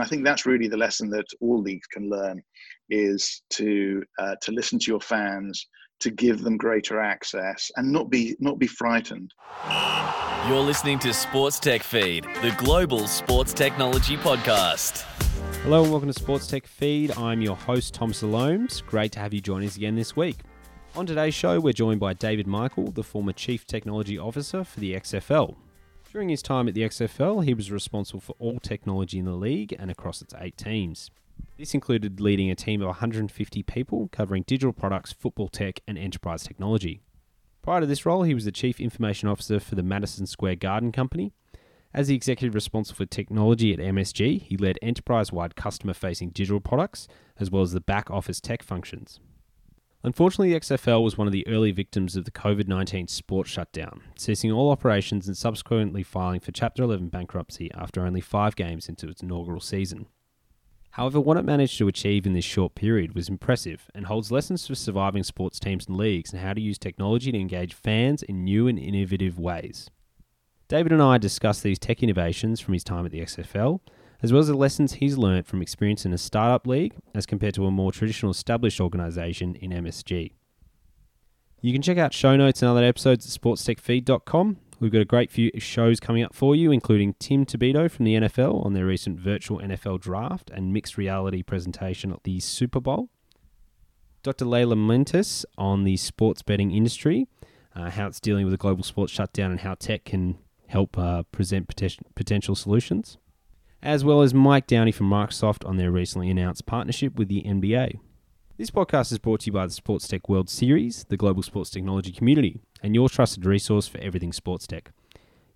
and I think that's really the lesson that all leagues can learn is to uh, to listen to your fans, to give them greater access, and not be not be frightened. You're listening to Sports Tech Feed, the global sports technology podcast. Hello and welcome to Sports Tech Feed. I'm your host Tom Salomes. Great to have you join us again this week. On today's show, we're joined by David Michael, the former Chief Technology Officer for the XFL. During his time at the XFL, he was responsible for all technology in the league and across its eight teams. This included leading a team of 150 people covering digital products, football tech, and enterprise technology. Prior to this role, he was the Chief Information Officer for the Madison Square Garden Company. As the executive responsible for technology at MSG, he led enterprise wide customer facing digital products as well as the back office tech functions. Unfortunately, the XFL was one of the early victims of the COVID 19 sports shutdown, ceasing all operations and subsequently filing for Chapter 11 bankruptcy after only five games into its inaugural season. However, what it managed to achieve in this short period was impressive and holds lessons for surviving sports teams and leagues and how to use technology to engage fans in new and innovative ways. David and I discussed these tech innovations from his time at the XFL as well as the lessons he's learned from experience in a startup league as compared to a more traditional established organisation in MSG. You can check out show notes and other episodes at sportstechfeed.com. We've got a great few shows coming up for you, including Tim Tebow from the NFL on their recent virtual NFL draft and mixed reality presentation at the Super Bowl. Dr. Layla Mentis on the sports betting industry, uh, how it's dealing with the global sports shutdown and how tech can help uh, present potential solutions as well as Mike Downey from Microsoft on their recently announced partnership with the NBA. This podcast is brought to you by the Sports Tech World Series, the global sports technology community, and your trusted resource for everything sports tech.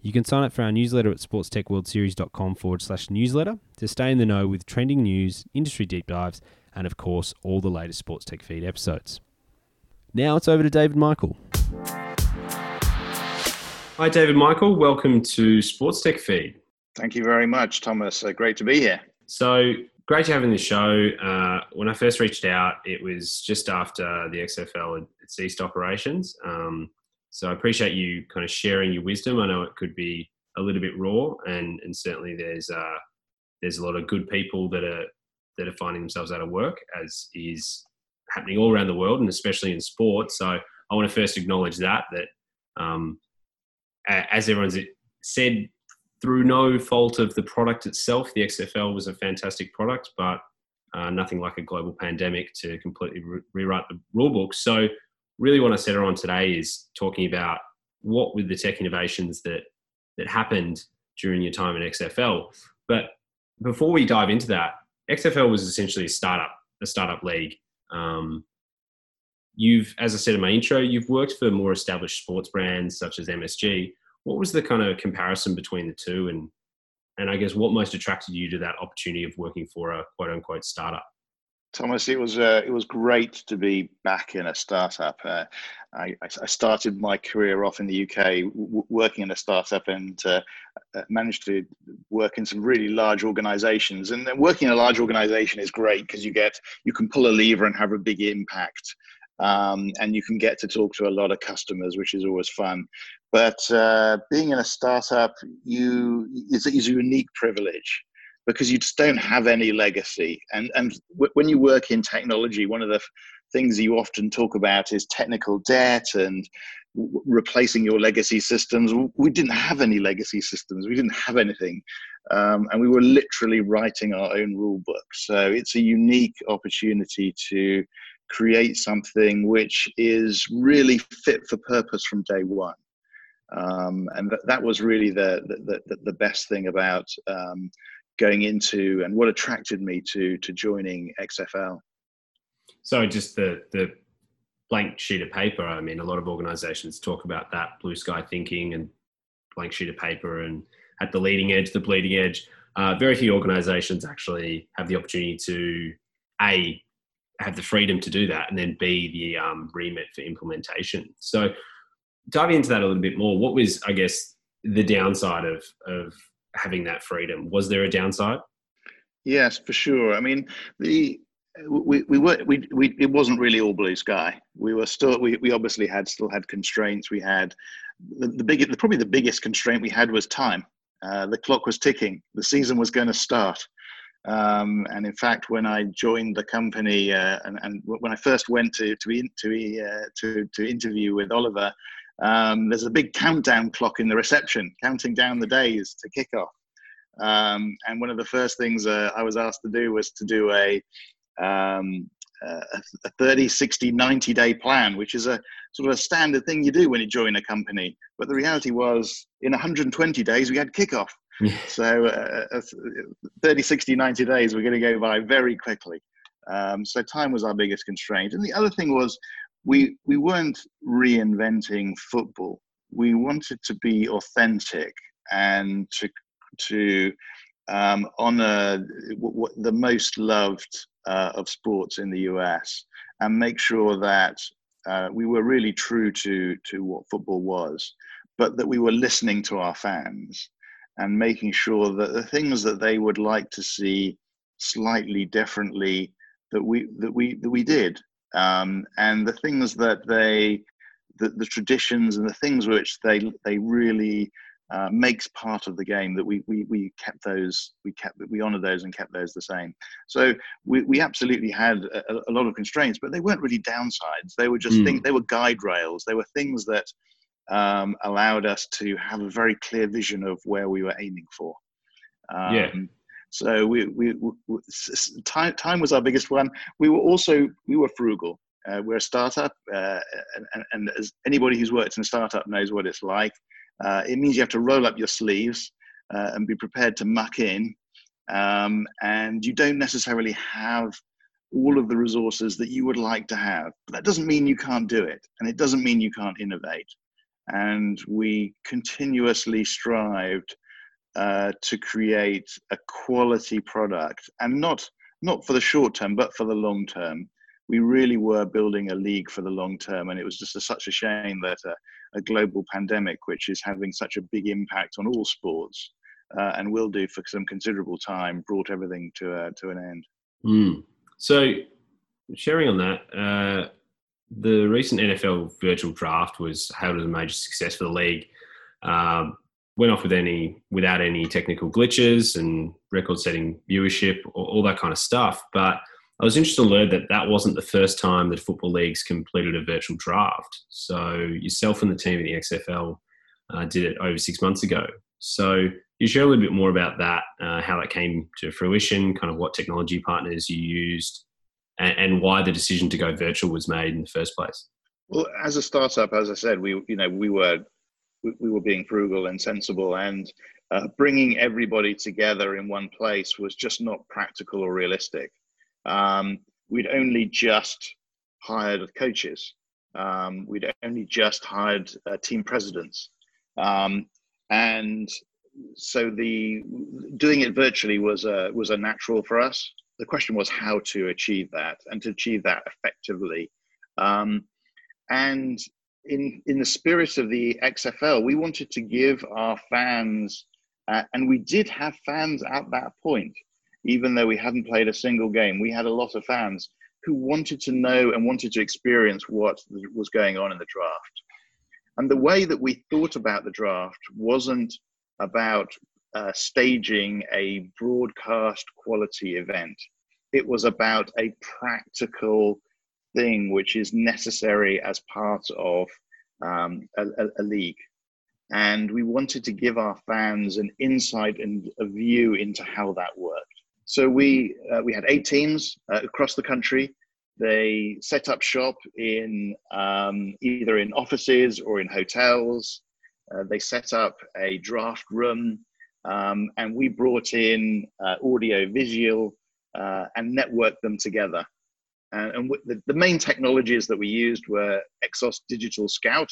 You can sign up for our newsletter at sportstechworldseries.com forward slash newsletter to stay in the know with trending news, industry deep dives, and of course, all the latest Sports Tech Feed episodes. Now it's over to David Michael. Hi, David Michael. Welcome to Sports Tech Feed. Thank you very much, Thomas. Uh, great to be here. So great to have in the show. Uh, when I first reached out, it was just after the XFL had ceased operations. Um, so I appreciate you kind of sharing your wisdom. I know it could be a little bit raw, and and certainly there's uh, there's a lot of good people that are that are finding themselves out of work, as is happening all around the world, and especially in sport. So I want to first acknowledge that that um, as everyone's said through no fault of the product itself, the XFL was a fantastic product, but uh, nothing like a global pandemic to completely re- rewrite the rule book. So, really, what I set her on today is talking about what were the tech innovations that that happened during your time at XFL. But before we dive into that, XFL was essentially a startup, a startup league. Um, you've, as I said in my intro, you've worked for more established sports brands such as MSG. What was the kind of comparison between the two, and and I guess what most attracted you to that opportunity of working for a quote unquote startup? Thomas, it was uh, it was great to be back in a startup. Uh, I, I, started my career off in the UK w- working in a startup and uh, uh, managed to work in some really large organisations. And working in a large organisation is great because you get you can pull a lever and have a big impact. Um, and you can get to talk to a lot of customers, which is always fun. But uh, being in a startup, you is, is a unique privilege because you just don't have any legacy. And and w- when you work in technology, one of the f- things you often talk about is technical debt and w- replacing your legacy systems. We didn't have any legacy systems. We didn't have anything, um, and we were literally writing our own rule book. So it's a unique opportunity to create something which is really fit for purpose from day one um, and th- that was really the, the, the, the best thing about um, going into and what attracted me to to joining XFL. So just the the blank sheet of paper. I mean, a lot of organisations talk about that blue sky thinking and blank sheet of paper and at the leading edge, the bleeding edge. Uh, very few organisations actually have the opportunity to a have the freedom to do that, and then b the um, remit for implementation. So diving into that a little bit more, what was, I guess, the downside of of having that freedom? Was there a downside? Yes, for sure. I mean, the we we were we, we it wasn't really all blue sky. We were still we, we obviously had still had constraints. We had the, the biggest probably the biggest constraint we had was time. Uh, the clock was ticking. The season was going to start. Um, and in fact, when I joined the company uh, and, and, when I first went to to to, uh, to, to interview with Oliver, um, there's a big countdown clock in the reception, counting down the days to kick off. Um, and one of the first things uh, I was asked to do was to do a, um, a 30, 60, 90 day plan, which is a sort of a standard thing you do when you join a company. But the reality was, in 120 days, we had kickoff. so uh, uh 30, 60, 90 days were going to go by very quickly. Um, so time was our biggest constraint. And the other thing was we we weren't reinventing football. We wanted to be authentic and to to um, honor w- w- the most loved uh, of sports in the US and make sure that uh, we were really true to to what football was, but that we were listening to our fans and making sure that the things that they would like to see slightly differently that we that we that we did um, and the things that they the, the traditions and the things which they they really uh, makes part of the game that we, we we kept those we kept we honored those and kept those the same. So we, we absolutely had a, a lot of constraints but they weren't really downsides. They were just mm. things they were guide rails. They were things that um, allowed us to have a very clear vision of where we were aiming for. Um, yeah so we, we, we, time, time was our biggest one. We were also we were frugal. Uh, we're a startup, uh, and, and, as anybody who's worked in a startup knows what it's like. Uh, it means you have to roll up your sleeves uh, and be prepared to muck in, um, and you don't necessarily have all of the resources that you would like to have. But that doesn't mean you can't do it, and it doesn't mean you can't innovate. And we continuously strived uh, to create a quality product and not not for the short term but for the long term. We really were building a league for the long term and it was just a, such a shame that a, a, global pandemic which is having such a big impact on all sports uh, and will do for some considerable time brought everything to uh, to an end. Mm. so sharing on that uh, the recent nfl virtual draft was hailed as a major success for the league. Um, went off with any without any technical glitches and record-setting viewership, all, all that kind of stuff. But I was interested to learn that that wasn't the first time that football leagues completed a virtual draft. So yourself and the team at the XFL uh, did it over six months ago. So you share a little bit more about that, uh, how that came to fruition, kind of what technology partners you used, and, and why the decision to go virtual was made in the first place. Well, as a startup, as I said, we you know we were we, we were being frugal and sensible and uh, bringing everybody together in one place was just not practical or realistic. Um, we'd only just hired coaches. Um, we'd only just hired uh, team presidents. Um, and so the doing it virtually was a, was a natural for us. The question was how to achieve that and to achieve that effectively. Um, and in in the spirit of the XFL, we wanted to give our fans, uh, and we did have fans at that point, even though we hadn't played a single game. We had a lot of fans who wanted to know and wanted to experience what was going on in the draft. And the way that we thought about the draft wasn't about uh, staging a broadcast quality event. It was about a practical thing which is necessary as part of um, a, a, league. And we wanted to give our fans an insight and a view into how that worked. So we uh, we had eight teams uh, across the country. They set up shop in um, either in offices or in hotels. Uh, they set up a draft room, um, and we brought in uh, audio, visual, uh, and networked them together. Uh, and the, the, main technologies that we used were XOS Digital Scout,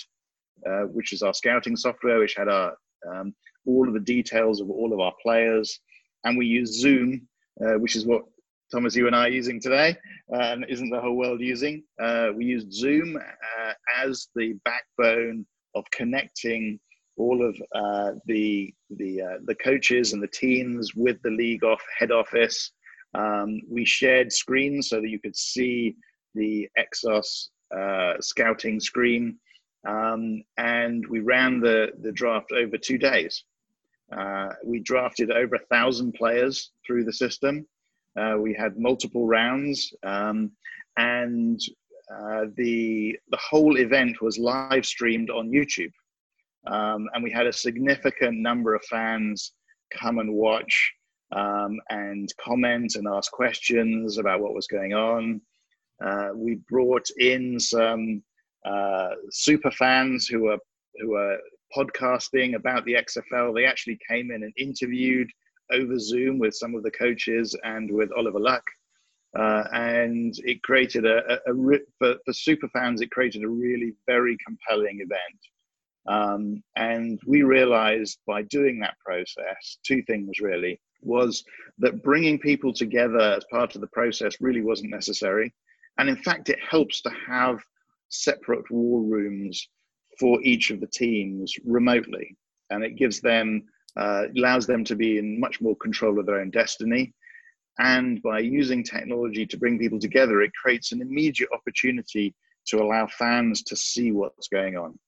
uh, which is our scouting software, which had our, um, all of the details of all of our players. And we used Zoom, uh, which is what Thomas, you and I are using today, uh, and isn't the whole world using. Uh, we used Zoom uh, as the backbone of connecting all of the the the coaches and the teams with the league off head office um, we shared screens so that you could see the XOS uh, scouting screen. Um, and we ran the, the draft over two days. Uh, we drafted over a thousand players through the system. Uh, we had multiple rounds, um, and uh, the the whole event was live streamed on YouTube, um, and we had a significant number of fans come and watch um, and comment and ask questions about what was going on. Uh, we brought in some uh, super fans who were who were podcasting about the XFL. They actually came in and interviewed over Zoom with some of the coaches and with Oliver Luck. Uh, and it created a, a, a, for, for super fans, it created a really very compelling event. Um, and we realized by doing that process, two things really was that bringing people together as part of the process really wasn't necessary. And in fact, it helps to have separate war rooms for each of the teams remotely. And it gives them, uh, allows them to be in much more control of their own destiny. And by using technology to bring people together, it creates an immediate opportunity to allow fans to see what's going on.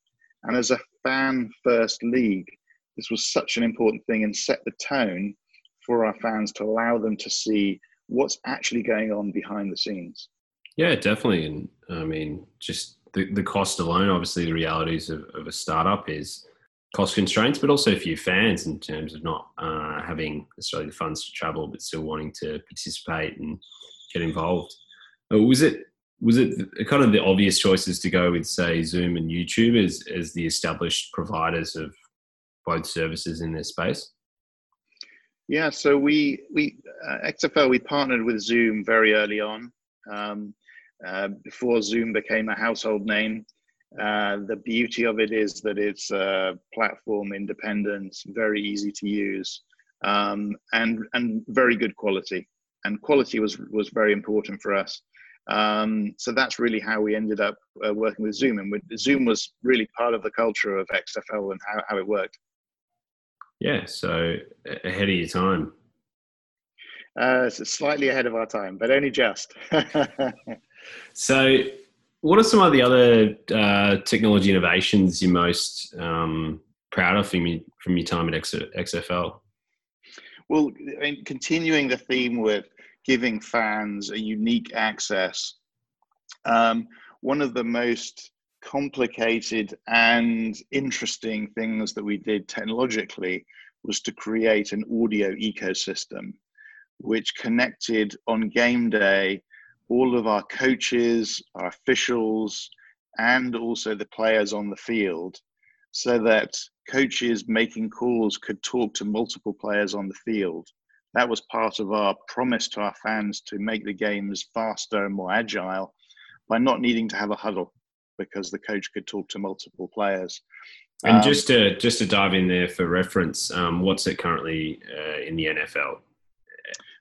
And as a fan first league, this was such an important thing and set the tone for our fans to allow them to see what's actually going on behind the scenes. Yeah, definitely. And I mean, just the, the cost alone, obviously, the realities of, of a startup is cost constraints, but also for your fans in terms of not uh, having necessarily the funds to travel, but still wanting to participate and get involved. Uh, was it was it kind of the obvious choices to go with, say, Zoom and YouTube as as the established providers of both services in this space? Yeah, so we we uh, XFL we partnered with Zoom very early on. Um, uh, before Zoom became a household name. Uh, the beauty of it is that it's platform independent, very easy to use, um, and and very good quality. And quality was was very important for us. Um, so that's really how we ended up uh, working with Zoom, and with, Zoom was really part of the culture of XFL and how, how it worked. Yeah, so ahead of your time. Uh, slightly ahead of our time, but only just. So, what are some of the other uh, technology innovations you're most um, proud of from your, from your time at XFL? Well, I mean, continuing the theme with giving fans a unique access, um, one of the most complicated and interesting things that we did technologically was to create an audio ecosystem which connected on game day all of our coaches, our officials, and also the players on the field so that coaches making calls could talk to multiple players on the field. That was part of our promise to our fans to make the games faster and more agile by not needing to have a huddle because the coach could talk to multiple players. And um, just to just to dive in there for reference, um, what's it currently uh, in the NFL?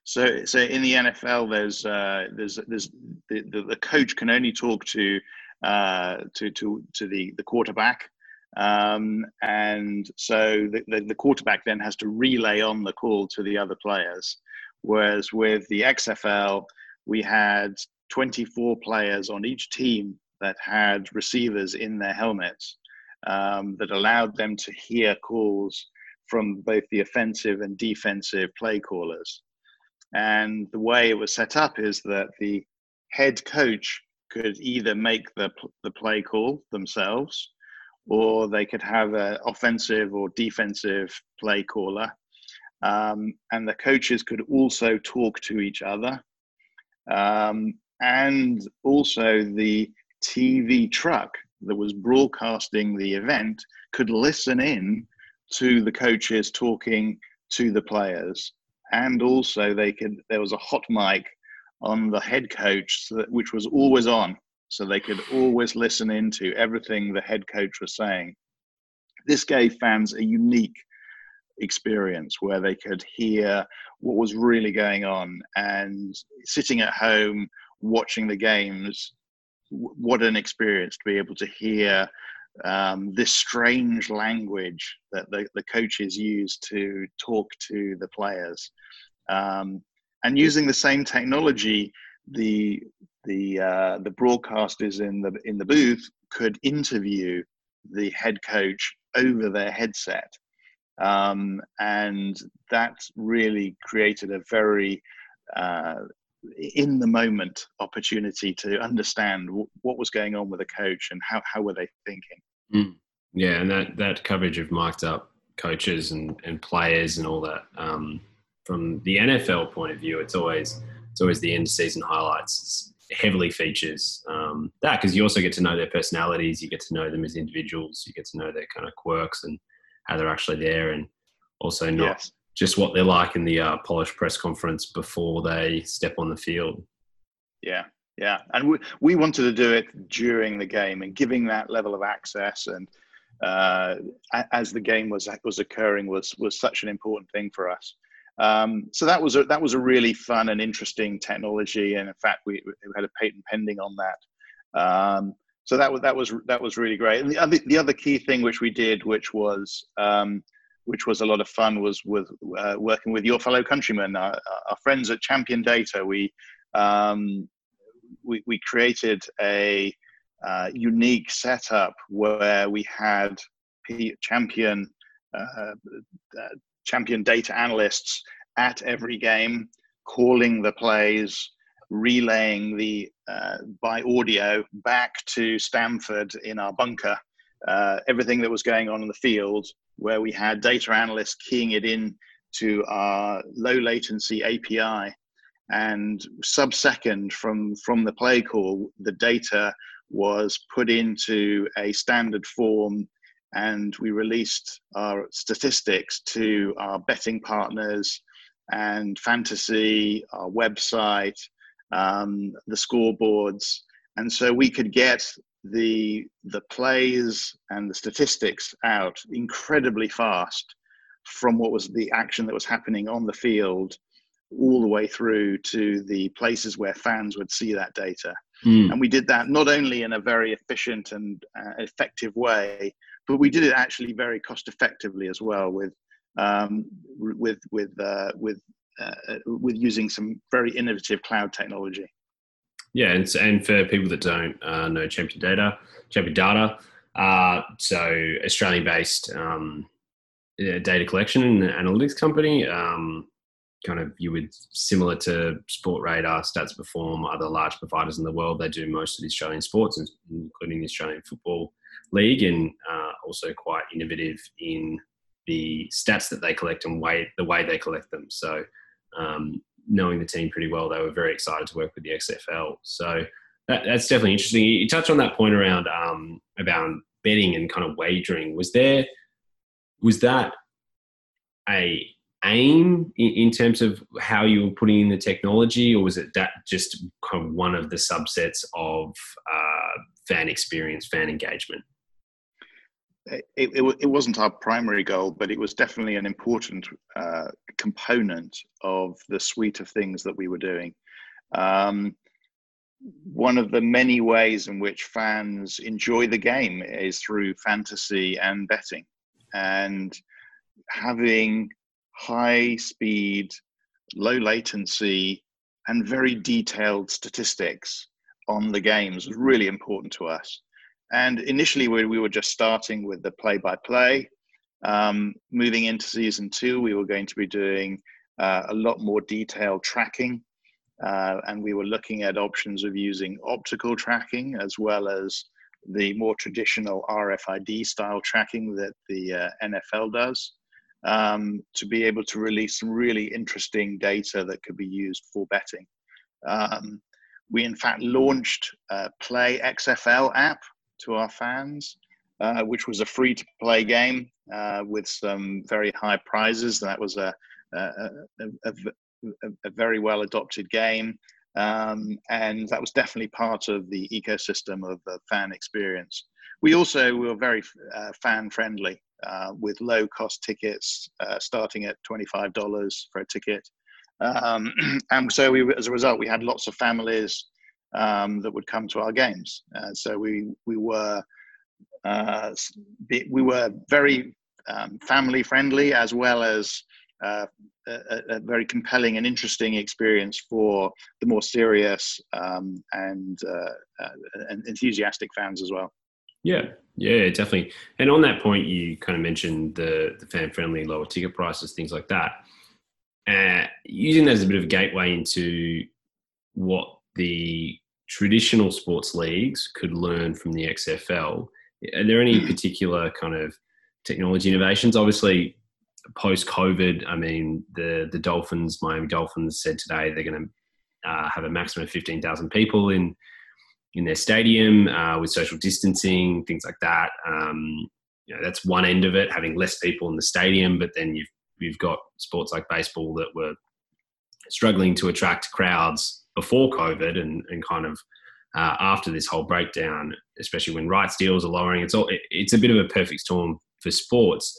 So, so in the NFL, there's uh, there's there's the, the, the, coach can only talk to uh, to to to the the quarterback, um, and so the, the, the quarterback then has to relay on the call to the other players. Whereas with the XFL, we had 24 players on each team that had receivers in their helmets um, that allowed them to hear calls from both the offensive and defensive play callers. And the way it was set up is that the head coach could either make the, the play call themselves or they could have an offensive or defensive play caller. Um, and the coaches could also talk to each other. Um, and also, the TV truck that was broadcasting the event could listen in to the coaches talking to the players and also they could there was a hot mic on the head coach that, which was always on so they could always listen into everything the head coach was saying this gave fans a unique experience where they could hear what was really going on and sitting at home watching the games what an experience to be able to hear um, this strange language that the, the coaches use to talk to the players. Um, and using the same technology, the the uh, the broadcasters in the in the booth could interview the head coach over their headset, um, and that really created a very uh, in the moment opportunity to understand w- what was going on with a coach and how, how were they thinking. Mm. Yeah, and that, that coverage of marked up coaches and, and players and all that. Um, from the NFL point of view, it's always it's always the end season highlights. Heavily features um, that because you also get to know their personalities, you get to know them as individuals, you get to know their kind of quirks and how they're actually there, and also not yes. just what they're like in the uh, polished press conference before they step on the field. Yeah, yeah, and we we wanted to do it during the game and giving that level of access and uh, as the game was was occurring was was such an important thing for us. Um, so that was a, that was a really fun and interesting technology, and in fact, we, we had a patent pending on that. Um, so that was that was that was really great. And the other the other key thing which we did, which was um, which was a lot of fun, was with uh, working with your fellow countrymen, our, our friends at Champion Data. We um, we, we created a uh, unique setup where we had champion uh, champion data analysts at every game, calling the plays, relaying the uh, by audio back to Stamford in our bunker, uh, everything that was going on in the field, where we had data analysts keying it in to our low latency API. And sub second from, from the play call, the data was put into a standard form and we released our statistics to our betting partners and fantasy, our website, um, the scoreboards, and so we could get the the plays and the statistics out incredibly fast from what was the action that was happening on the field all the way through to the places where fans would see that data. Mm. And we did that not only in a very efficient and uh, effective way, but we did it actually very cost effectively as well with um, with with uh, with uh, with using some very innovative cloud technology. Yeah, and, and for people that don't uh, know Champion Data, Champion Data, uh, so Australian-based um, data collection and analytics company. Um, kind of you would similar to Sportradar, Stats Perform, other large providers in the world. They do most of the Australian sports, including the Australian Football League, and uh, also quite innovative in the stats that they collect and way the way they collect them. So, um, knowing the team pretty well, they were very excited to work with the XFL. So that, that's definitely interesting. You touched on that point around um, about betting and kind of wagering. Was there was that a aim in, in, terms of how you were putting in the technology, or was it that just kind of one of the subsets of uh, fan experience, fan engagement? It, it, it, wasn't our primary goal, but it was definitely an important uh, component of the suite of things that we were doing. Um, one of the many ways in which fans enjoy the game is through fantasy and betting. And having high speed, low latency, and very detailed statistics on the games was really important to us. And initially, we, we were just starting with the play by play. moving into season two, we were going to be doing uh, a lot more detailed tracking. Uh, and we were looking at options of using optical tracking as well as the more traditional RFID style tracking that the uh, NFL does um, to be able to release some really interesting data that could be used for betting. Um, we in fact launched a Play XFL app to our fans, uh, which was a free to play game uh, with some very high prizes. That was a, a, a, a very well adopted game. Um, and that was definitely part of the ecosystem of the fan experience. We also were very uh, fan friendly uh, with low cost tickets uh, starting at $25 for a ticket. Um, and so we, as a result, we had lots of families um, that would come to our games. Uh, so we, we were, uh, we were very um, family friendly as well as uh, a, a, very compelling and interesting experience for the more serious um, and, uh, and enthusiastic fans as well. Yeah, yeah, definitely. And on that point, you kind of mentioned the the fan friendly lower ticket prices, things like that. Uh, using that as a bit of a gateway into what the traditional sports leagues could learn from the XFL. Are there any particular kind of technology innovations? Obviously, post COVID, I mean, the the Dolphins, Miami Dolphins, said today they're going to uh, have a maximum of fifteen thousand people in in their stadium uh, with social distancing, things like that. Um, you know, that's one end of it, having less people in the stadium. But then you've you've got sports like baseball that were struggling to attract crowds before COVID and and kind of uh, after this whole breakdown, especially when rights deals are lowering. It's all it, it's a bit of a perfect storm for sports.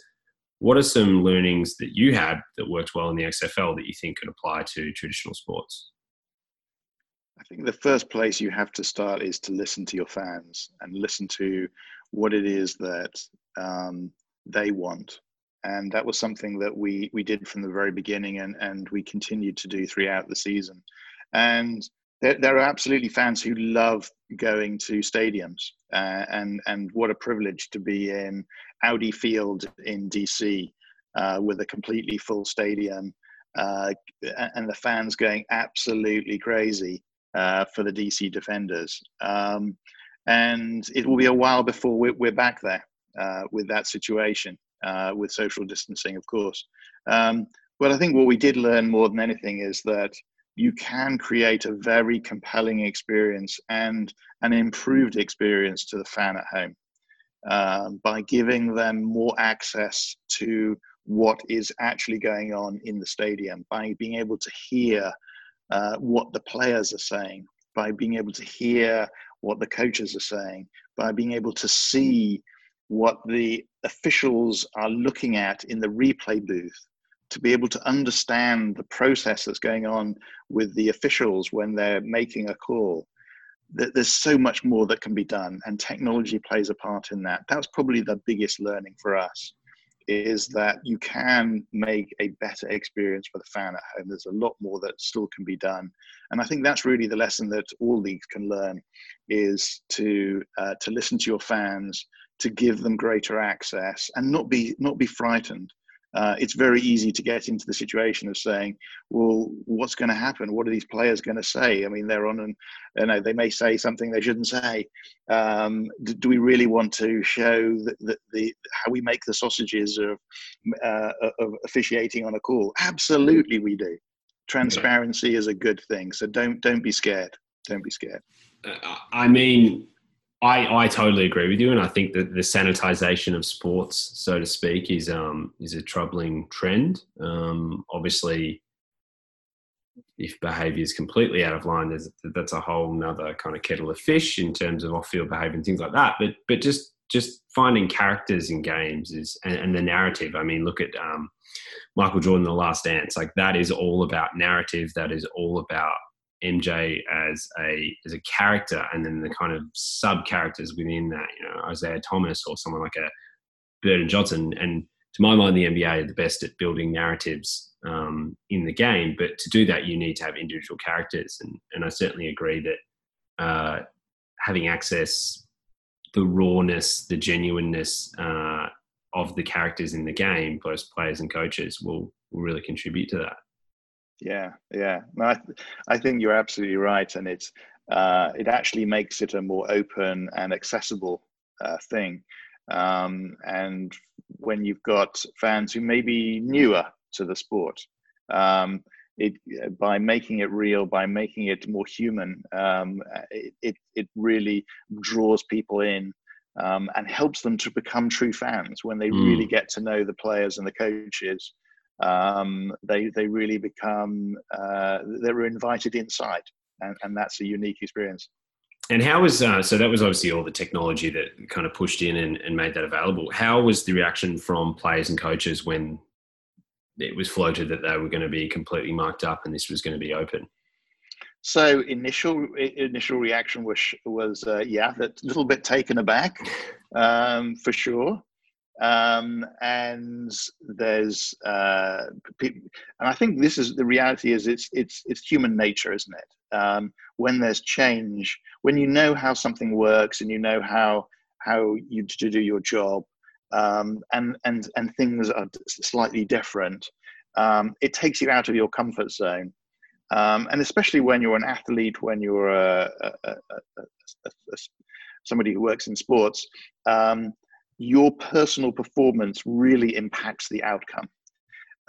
What are some learnings that you had that worked well in the XFL that you think could apply to traditional sports? I think the first place you have to start is to listen to your fans and listen to what it is that um, they want. And that was something that we we did from the very beginning, and and we continued to do throughout the season. And there, there are absolutely fans who love going to stadiums, uh, and and what a privilege to be in Audi Field in DC uh, with a completely full stadium, uh, and the fans going absolutely crazy uh, for the DC Defenders. Um, and it will be a while before we're, we're back there uh, with that situation, uh, with social distancing, of course. Um, but I think what we did learn more than anything is that you can create a very compelling experience and an improved experience to the fan at home uh, by giving them more access to what is actually going on in the stadium, by being able to hear uh, what the players are saying, by being able to hear what the coaches are saying, by being able to see what the officials are looking at in the replay booth, to be able to understand the process that's going on with the officials when they're making a call. There's so much more that can be done, and technology plays a part in that. That's probably the biggest learning for us is that you can make a better experience for the fan at home. There's a lot more that still can be done, and I think that's really the lesson that all leagues can learn: is to uh, to listen to your fans, to give them greater access, and not be not be frightened uh, it's very easy to get into the situation of saying, well, what's going to happen? What are these players going to say? I mean, they're on and you know, they may say something they shouldn't say. Um, do, do, we really want to show the, the, the, how we make the sausages of, uh, of officiating on a call? Absolutely, we do. Transparency yeah. is a good thing. So don't don't be scared. Don't be scared. Uh, I mean, I, I totally agree with you, and I think that the sanitization of sports, so to speak, is um is a troubling trend. Um, obviously, if behaviour is completely out of line, that's a whole nother kind of kettle of fish in terms of off-field behaviour and things like that. But but just just finding characters in games is and, and the narrative. I mean, look at um, Michael Jordan, The Last Dance. Like that is all about narrative. That is all about MJ as a as a character, and then the kind of sub characters within that, you know, Isiah Thomas or someone like a Burton Johnson. And to my mind, the NBA are the best at building narratives um, in the game. But to do that, you need to have individual characters, and and I certainly agree that uh, having access, the rawness, the genuineness uh, of the characters in the game, both players and coaches, will will really contribute to that. Yeah, yeah. No, I, th- I think you're absolutely right, and it's uh, it actually makes it a more open and accessible uh, thing. Um, and when you've got fans who may be newer to the sport, um, it by making it real, by making it more human, um, it, it, it really draws people in um, and helps them to become true fans when they mm. really get to know the players and the coaches um, they they really become uh, they're invited inside, and, and that's a unique experience. And how was uh, so? That was obviously all the technology that kind of pushed in and, and made that available. How was the reaction from players and coaches when it was floated that they were going to be completely marked up and this was going to be open? So initial initial reaction was was uh, yeah, that little bit taken aback, um, for sure um, and there's uh, and I think this is the reality is it's it's it's human nature, isn't it? Um, when there's change, when you know how something works and you know how how you to do your job, um, and and and things are slightly different, um, it takes you out of your comfort zone. Um, and especially when you're an athlete, when you're a, a, a, somebody who works in sports, um, your personal performance really impacts the outcome.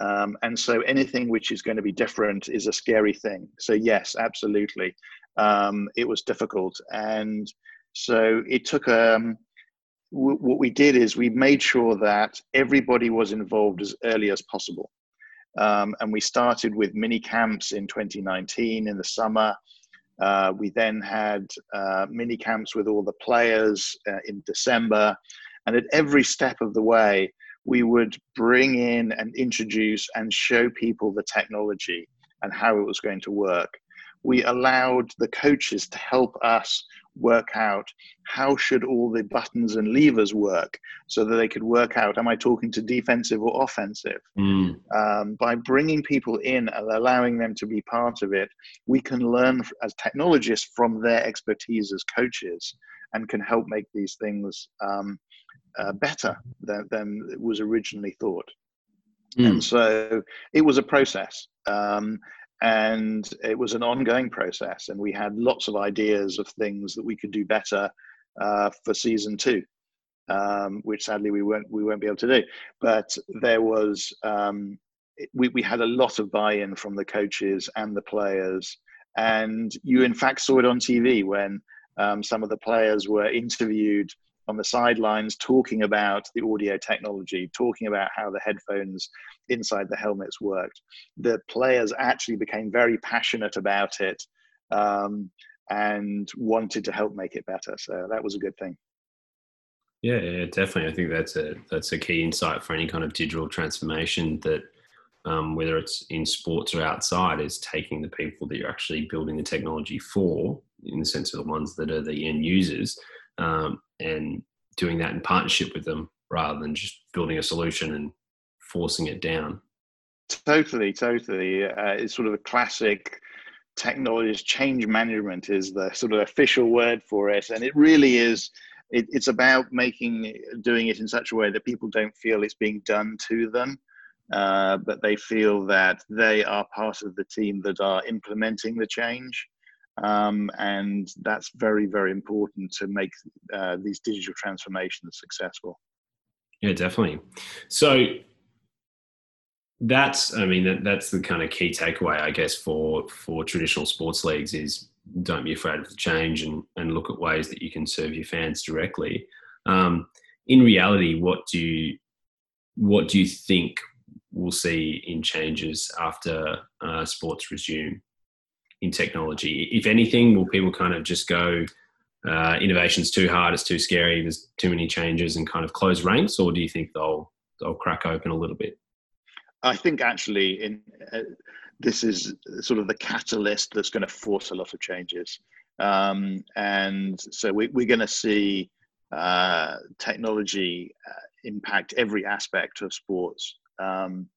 Um, and so anything which is going to be different is a scary thing. So, yes, absolutely. Um, it was difficult. And so it took, um, w- what we did is we made sure that everybody was involved as early as possible. Um, and we started with mini camps in 2019 in the summer. Uh, we then had uh, mini camps with all the players uh, in December. And at every step of the way, we would bring in and introduce and show people the technology and how it was going to work. We allowed the coaches to help us work out how should all the buttons and levers work so that they could work out am i talking to defensive or offensive mm. um, by bringing people in and allowing them to be part of it we can learn as technologists from their expertise as coaches and can help make these things um, uh, better than, than was originally thought. Mm. And so it was a process. Um, and it was an ongoing process. And we had lots of ideas of things that we could do better uh, for season two. Um, which sadly we won't we won't be able to do. But there was um, we we had a lot of buy-in from the coaches and the players, and you in fact saw it on TV when um, some of the players were interviewed on the sidelines talking about the audio technology, talking about how the headphones inside the helmets worked. The players actually became very passionate about it um, and wanted to help make it better. So that was a good thing. Yeah, yeah, definitely. I think that's a that's a key insight for any kind of digital transformation that um, whether it's in sports or outside, is taking the people that you're actually building the technology for, in the sense of the ones that are the end users, um, and doing that in partnership with them rather than just building a solution and forcing it down. Totally, totally. Uh, it's sort of a classic technology change management is the sort of official word for it, and it really is. It, it's about making doing it in such a way that people don't feel it's being done to them, uh, but they feel that they are part of the team that are implementing the change. Um, and that's very, very important to make uh, these digital transformations successful. Yeah, definitely. So that's, I mean, that, that's the kind of key takeaway, I guess, for for traditional sports leagues is don't be afraid of the change and and look at ways that you can serve your fans directly. Um, in reality, what do you what do you think we'll see in changes after uh, sports resume? In technology? If anything, will people kind of just go, uh, innovation's too hard, it's too scary, there's too many changes, and kind of close ranks, or do you think they'll they'll crack open a little bit? I think actually, in uh, this is sort of the catalyst that's going to force a lot of changes, um, and so we, are going to see uh, technology uh, impact every aspect of sports. Um,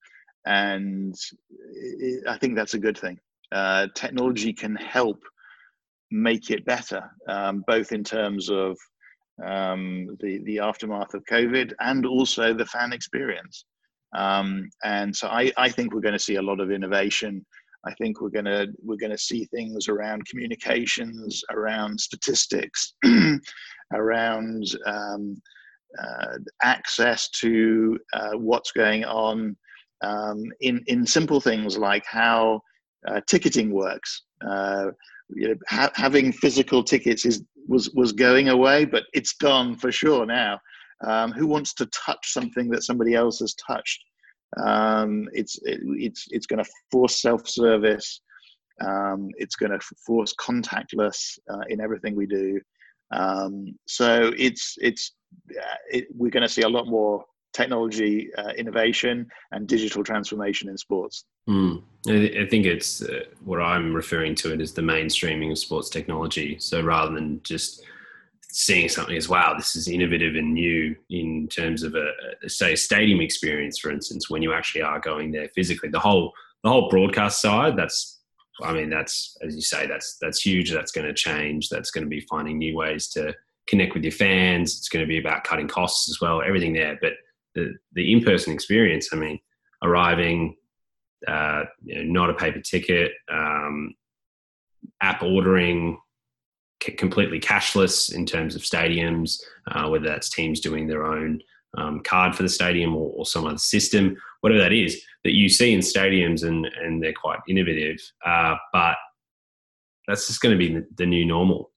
and it, I think that's a good thing uh, technology can help make it better, um, both in terms of um, the the aftermath of COVID and also the fan experience. Um, and so I, I think we're going to see a lot of innovation. I think we're going to we're going to see things around communications, around statistics, around um, uh, access to uh, what's going on um, in in simple things like how uh, ticketing works. Uh, you know, ha- having physical tickets is was was going away, but it's gone for sure now. Um, who wants to touch something that somebody else has touched? Um, it's it, it's it's going to force self-service. Um, it's going to force contactless uh, in everything we do. Um, so it's it's uh, it, we're going to see a lot more technology uh, innovation and digital transformation in sports. Mm. I think it's uh, what I'm referring to it as the mainstreaming of sports technology. So rather than just seeing something as wow, this is innovative and new in terms of a, a say stadium experience, for instance, when you actually are going there physically, the whole the whole broadcast side that's I mean, that's as you say, that's that's huge. That's going to change. That's going to be finding new ways to connect with your fans. It's going to be about cutting costs as well. Everything there, but the the in person experience. I mean, arriving, uh, not a paper ticket, um, app ordering, c- completely cashless in terms of stadiums, uh, whether that's teams doing their own um, card for the stadium or, or, some other system, whatever that is, that you see in stadiums and, and they're quite innovative. Uh, but that's just going to be the, new normal.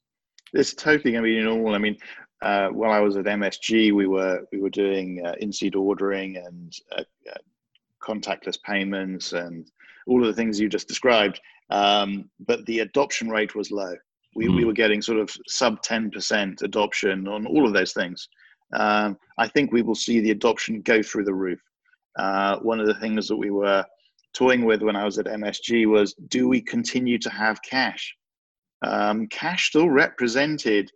It's totally going to be normal. I mean, uh, while I was at MSG, we were we were doing uh, in-seat ordering and uh, uh, contactless payments and all of the things you just described. Um, but the adoption rate was low. We, mm. we were getting sort of sub 10% adoption on all of those things. Um, I think we will see the adoption go through the roof. Uh, one of the things that we were toying with when I was at MSG was do we continue to have cash? Um, cash still represented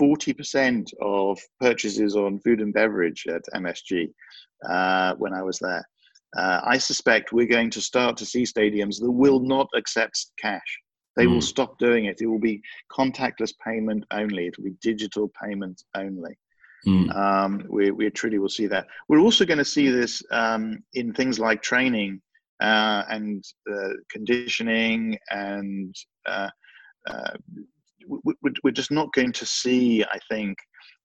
40% of purchases on food and beverage at MSG uh, when I was there. Uh, I suspect we're going to start to see stadiums that will not accept cash. They mm. will hmm. stop doing it. It will be contactless payment only. It will be digital payment only. Mm. Um, we, we truly will see that. We're also going to see this um, in things like training uh, and uh, conditioning and uh, uh we're just not going to see, I think,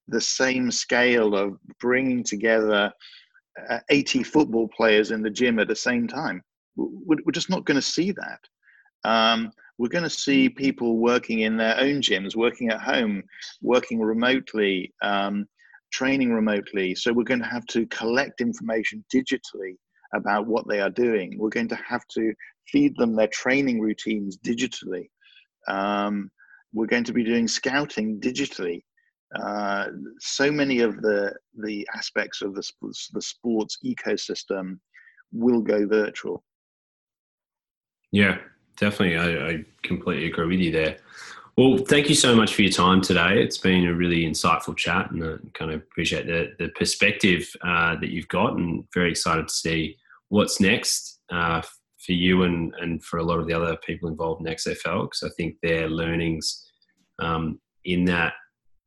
the same scale of bringing together 80 football players in the gym at the same time. We're, just not going to see that. Um, we're going to see people working in their own gyms, working at home, working remotely, um, training remotely. So we're going to have to collect information digitally about what they are doing. We're going to have to feed them their training routines digitally. Um, we're going to be doing scouting digitally. Uh, so many of the the aspects of the sports, the sports ecosystem will go virtual. Yeah, definitely. I, I, completely agree with you there. Well, thank you so much for your time today. It's been a really insightful chat, and I kind of appreciate the the perspective uh, that you've got, and very excited to see what's next uh, for you and, and for a lot of the other people involved in XFL because I think their learnings um, in that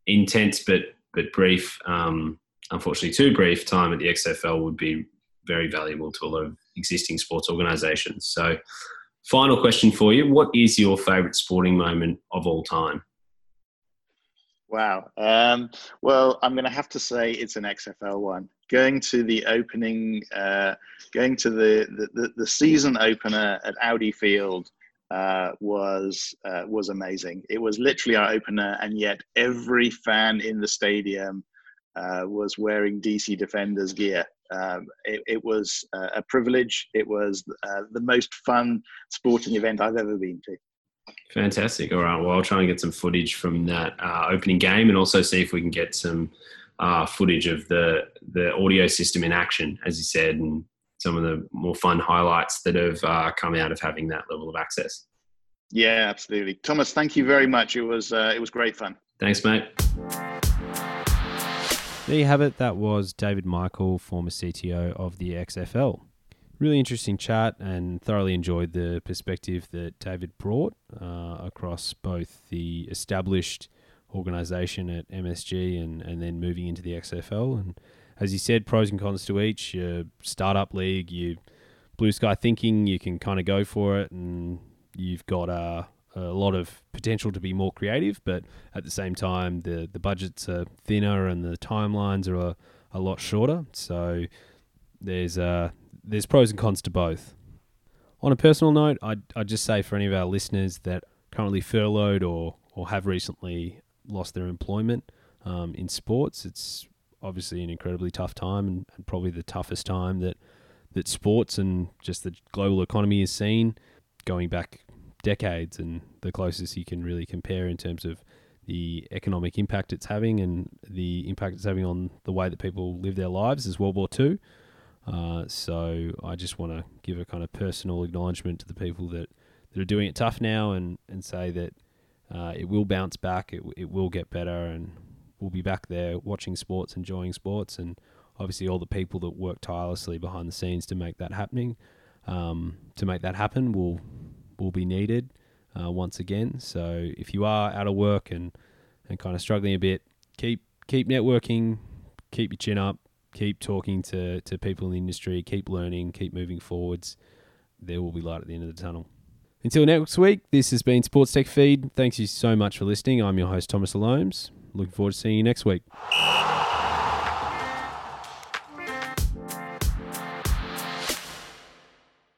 intense but but brief, um, unfortunately too brief time at the XFL would be very valuable to a lot of existing sports organisations. So, final question for you: What is your favourite sporting moment of all time? Wow. Um, well, I'm going to have to say it's an XFL one. Going to the opening, uh, going to the, the, the season opener at Audi Field uh, was uh, was amazing. It was literally our opener, and yet every fan in the stadium uh, was wearing DC Defenders gear. Um, it, it, was uh, a privilege. It was uh, the most fun sporting event I've ever been to. Fantastic. All right. Well, I'll try and get some footage from that uh, opening game and also see if we can get some footage of the, the audio system in action, as you said, and some of the more fun highlights that have uh, come out of having that level of access. Yeah, absolutely. Thomas, thank you very much. It was, uh, it was great fun. Thanks, mate. There you have it. That was David Michael, former CTO of the XFL really interesting chat and thoroughly enjoyed the perspective that David brought uh, across both the established organization at MSG and, and then moving into the XFL. And as you said, pros and cons to each. Your startup league, you blue sky thinking, you can kind of go for it, and you've got a, a lot of potential to be more creative. But at the same time, the the budgets are thinner and the timelines are a, a lot shorter. So there's a there's pros and cons to both. On a personal note, I'd, I'd just say for any of our listeners that currently furloughed or, or have recently lost their employment um, in sports, it's obviously an incredibly tough time and, and, probably the toughest time that, that sports and just the global economy has seen going back decades and the closest you can really compare in terms of the economic impact it's having and the impact it's having on the way that people live their lives is World War II. Uh, so I just want to give a kind of personal acknowledgement to the people that, that are doing it tough now and, and say that uh, it will bounce back, it, it will get better, and we'll be back there watching sports, enjoying sports, and obviously all the people that work tirelessly behind the scenes to make that happening, um, to make that happen, will will be needed uh, once again. So if you are out of work and and kind of struggling a bit, keep keep networking, keep your chin up, keep talking to, to people in the industry, keep learning, keep moving forwards. there will be light at the end of the tunnel. Until next week, this has been Sports Tech Feed. Thanks you so much for listening. I'm your host, Thomas Alomes. Looking forward to seeing you next week.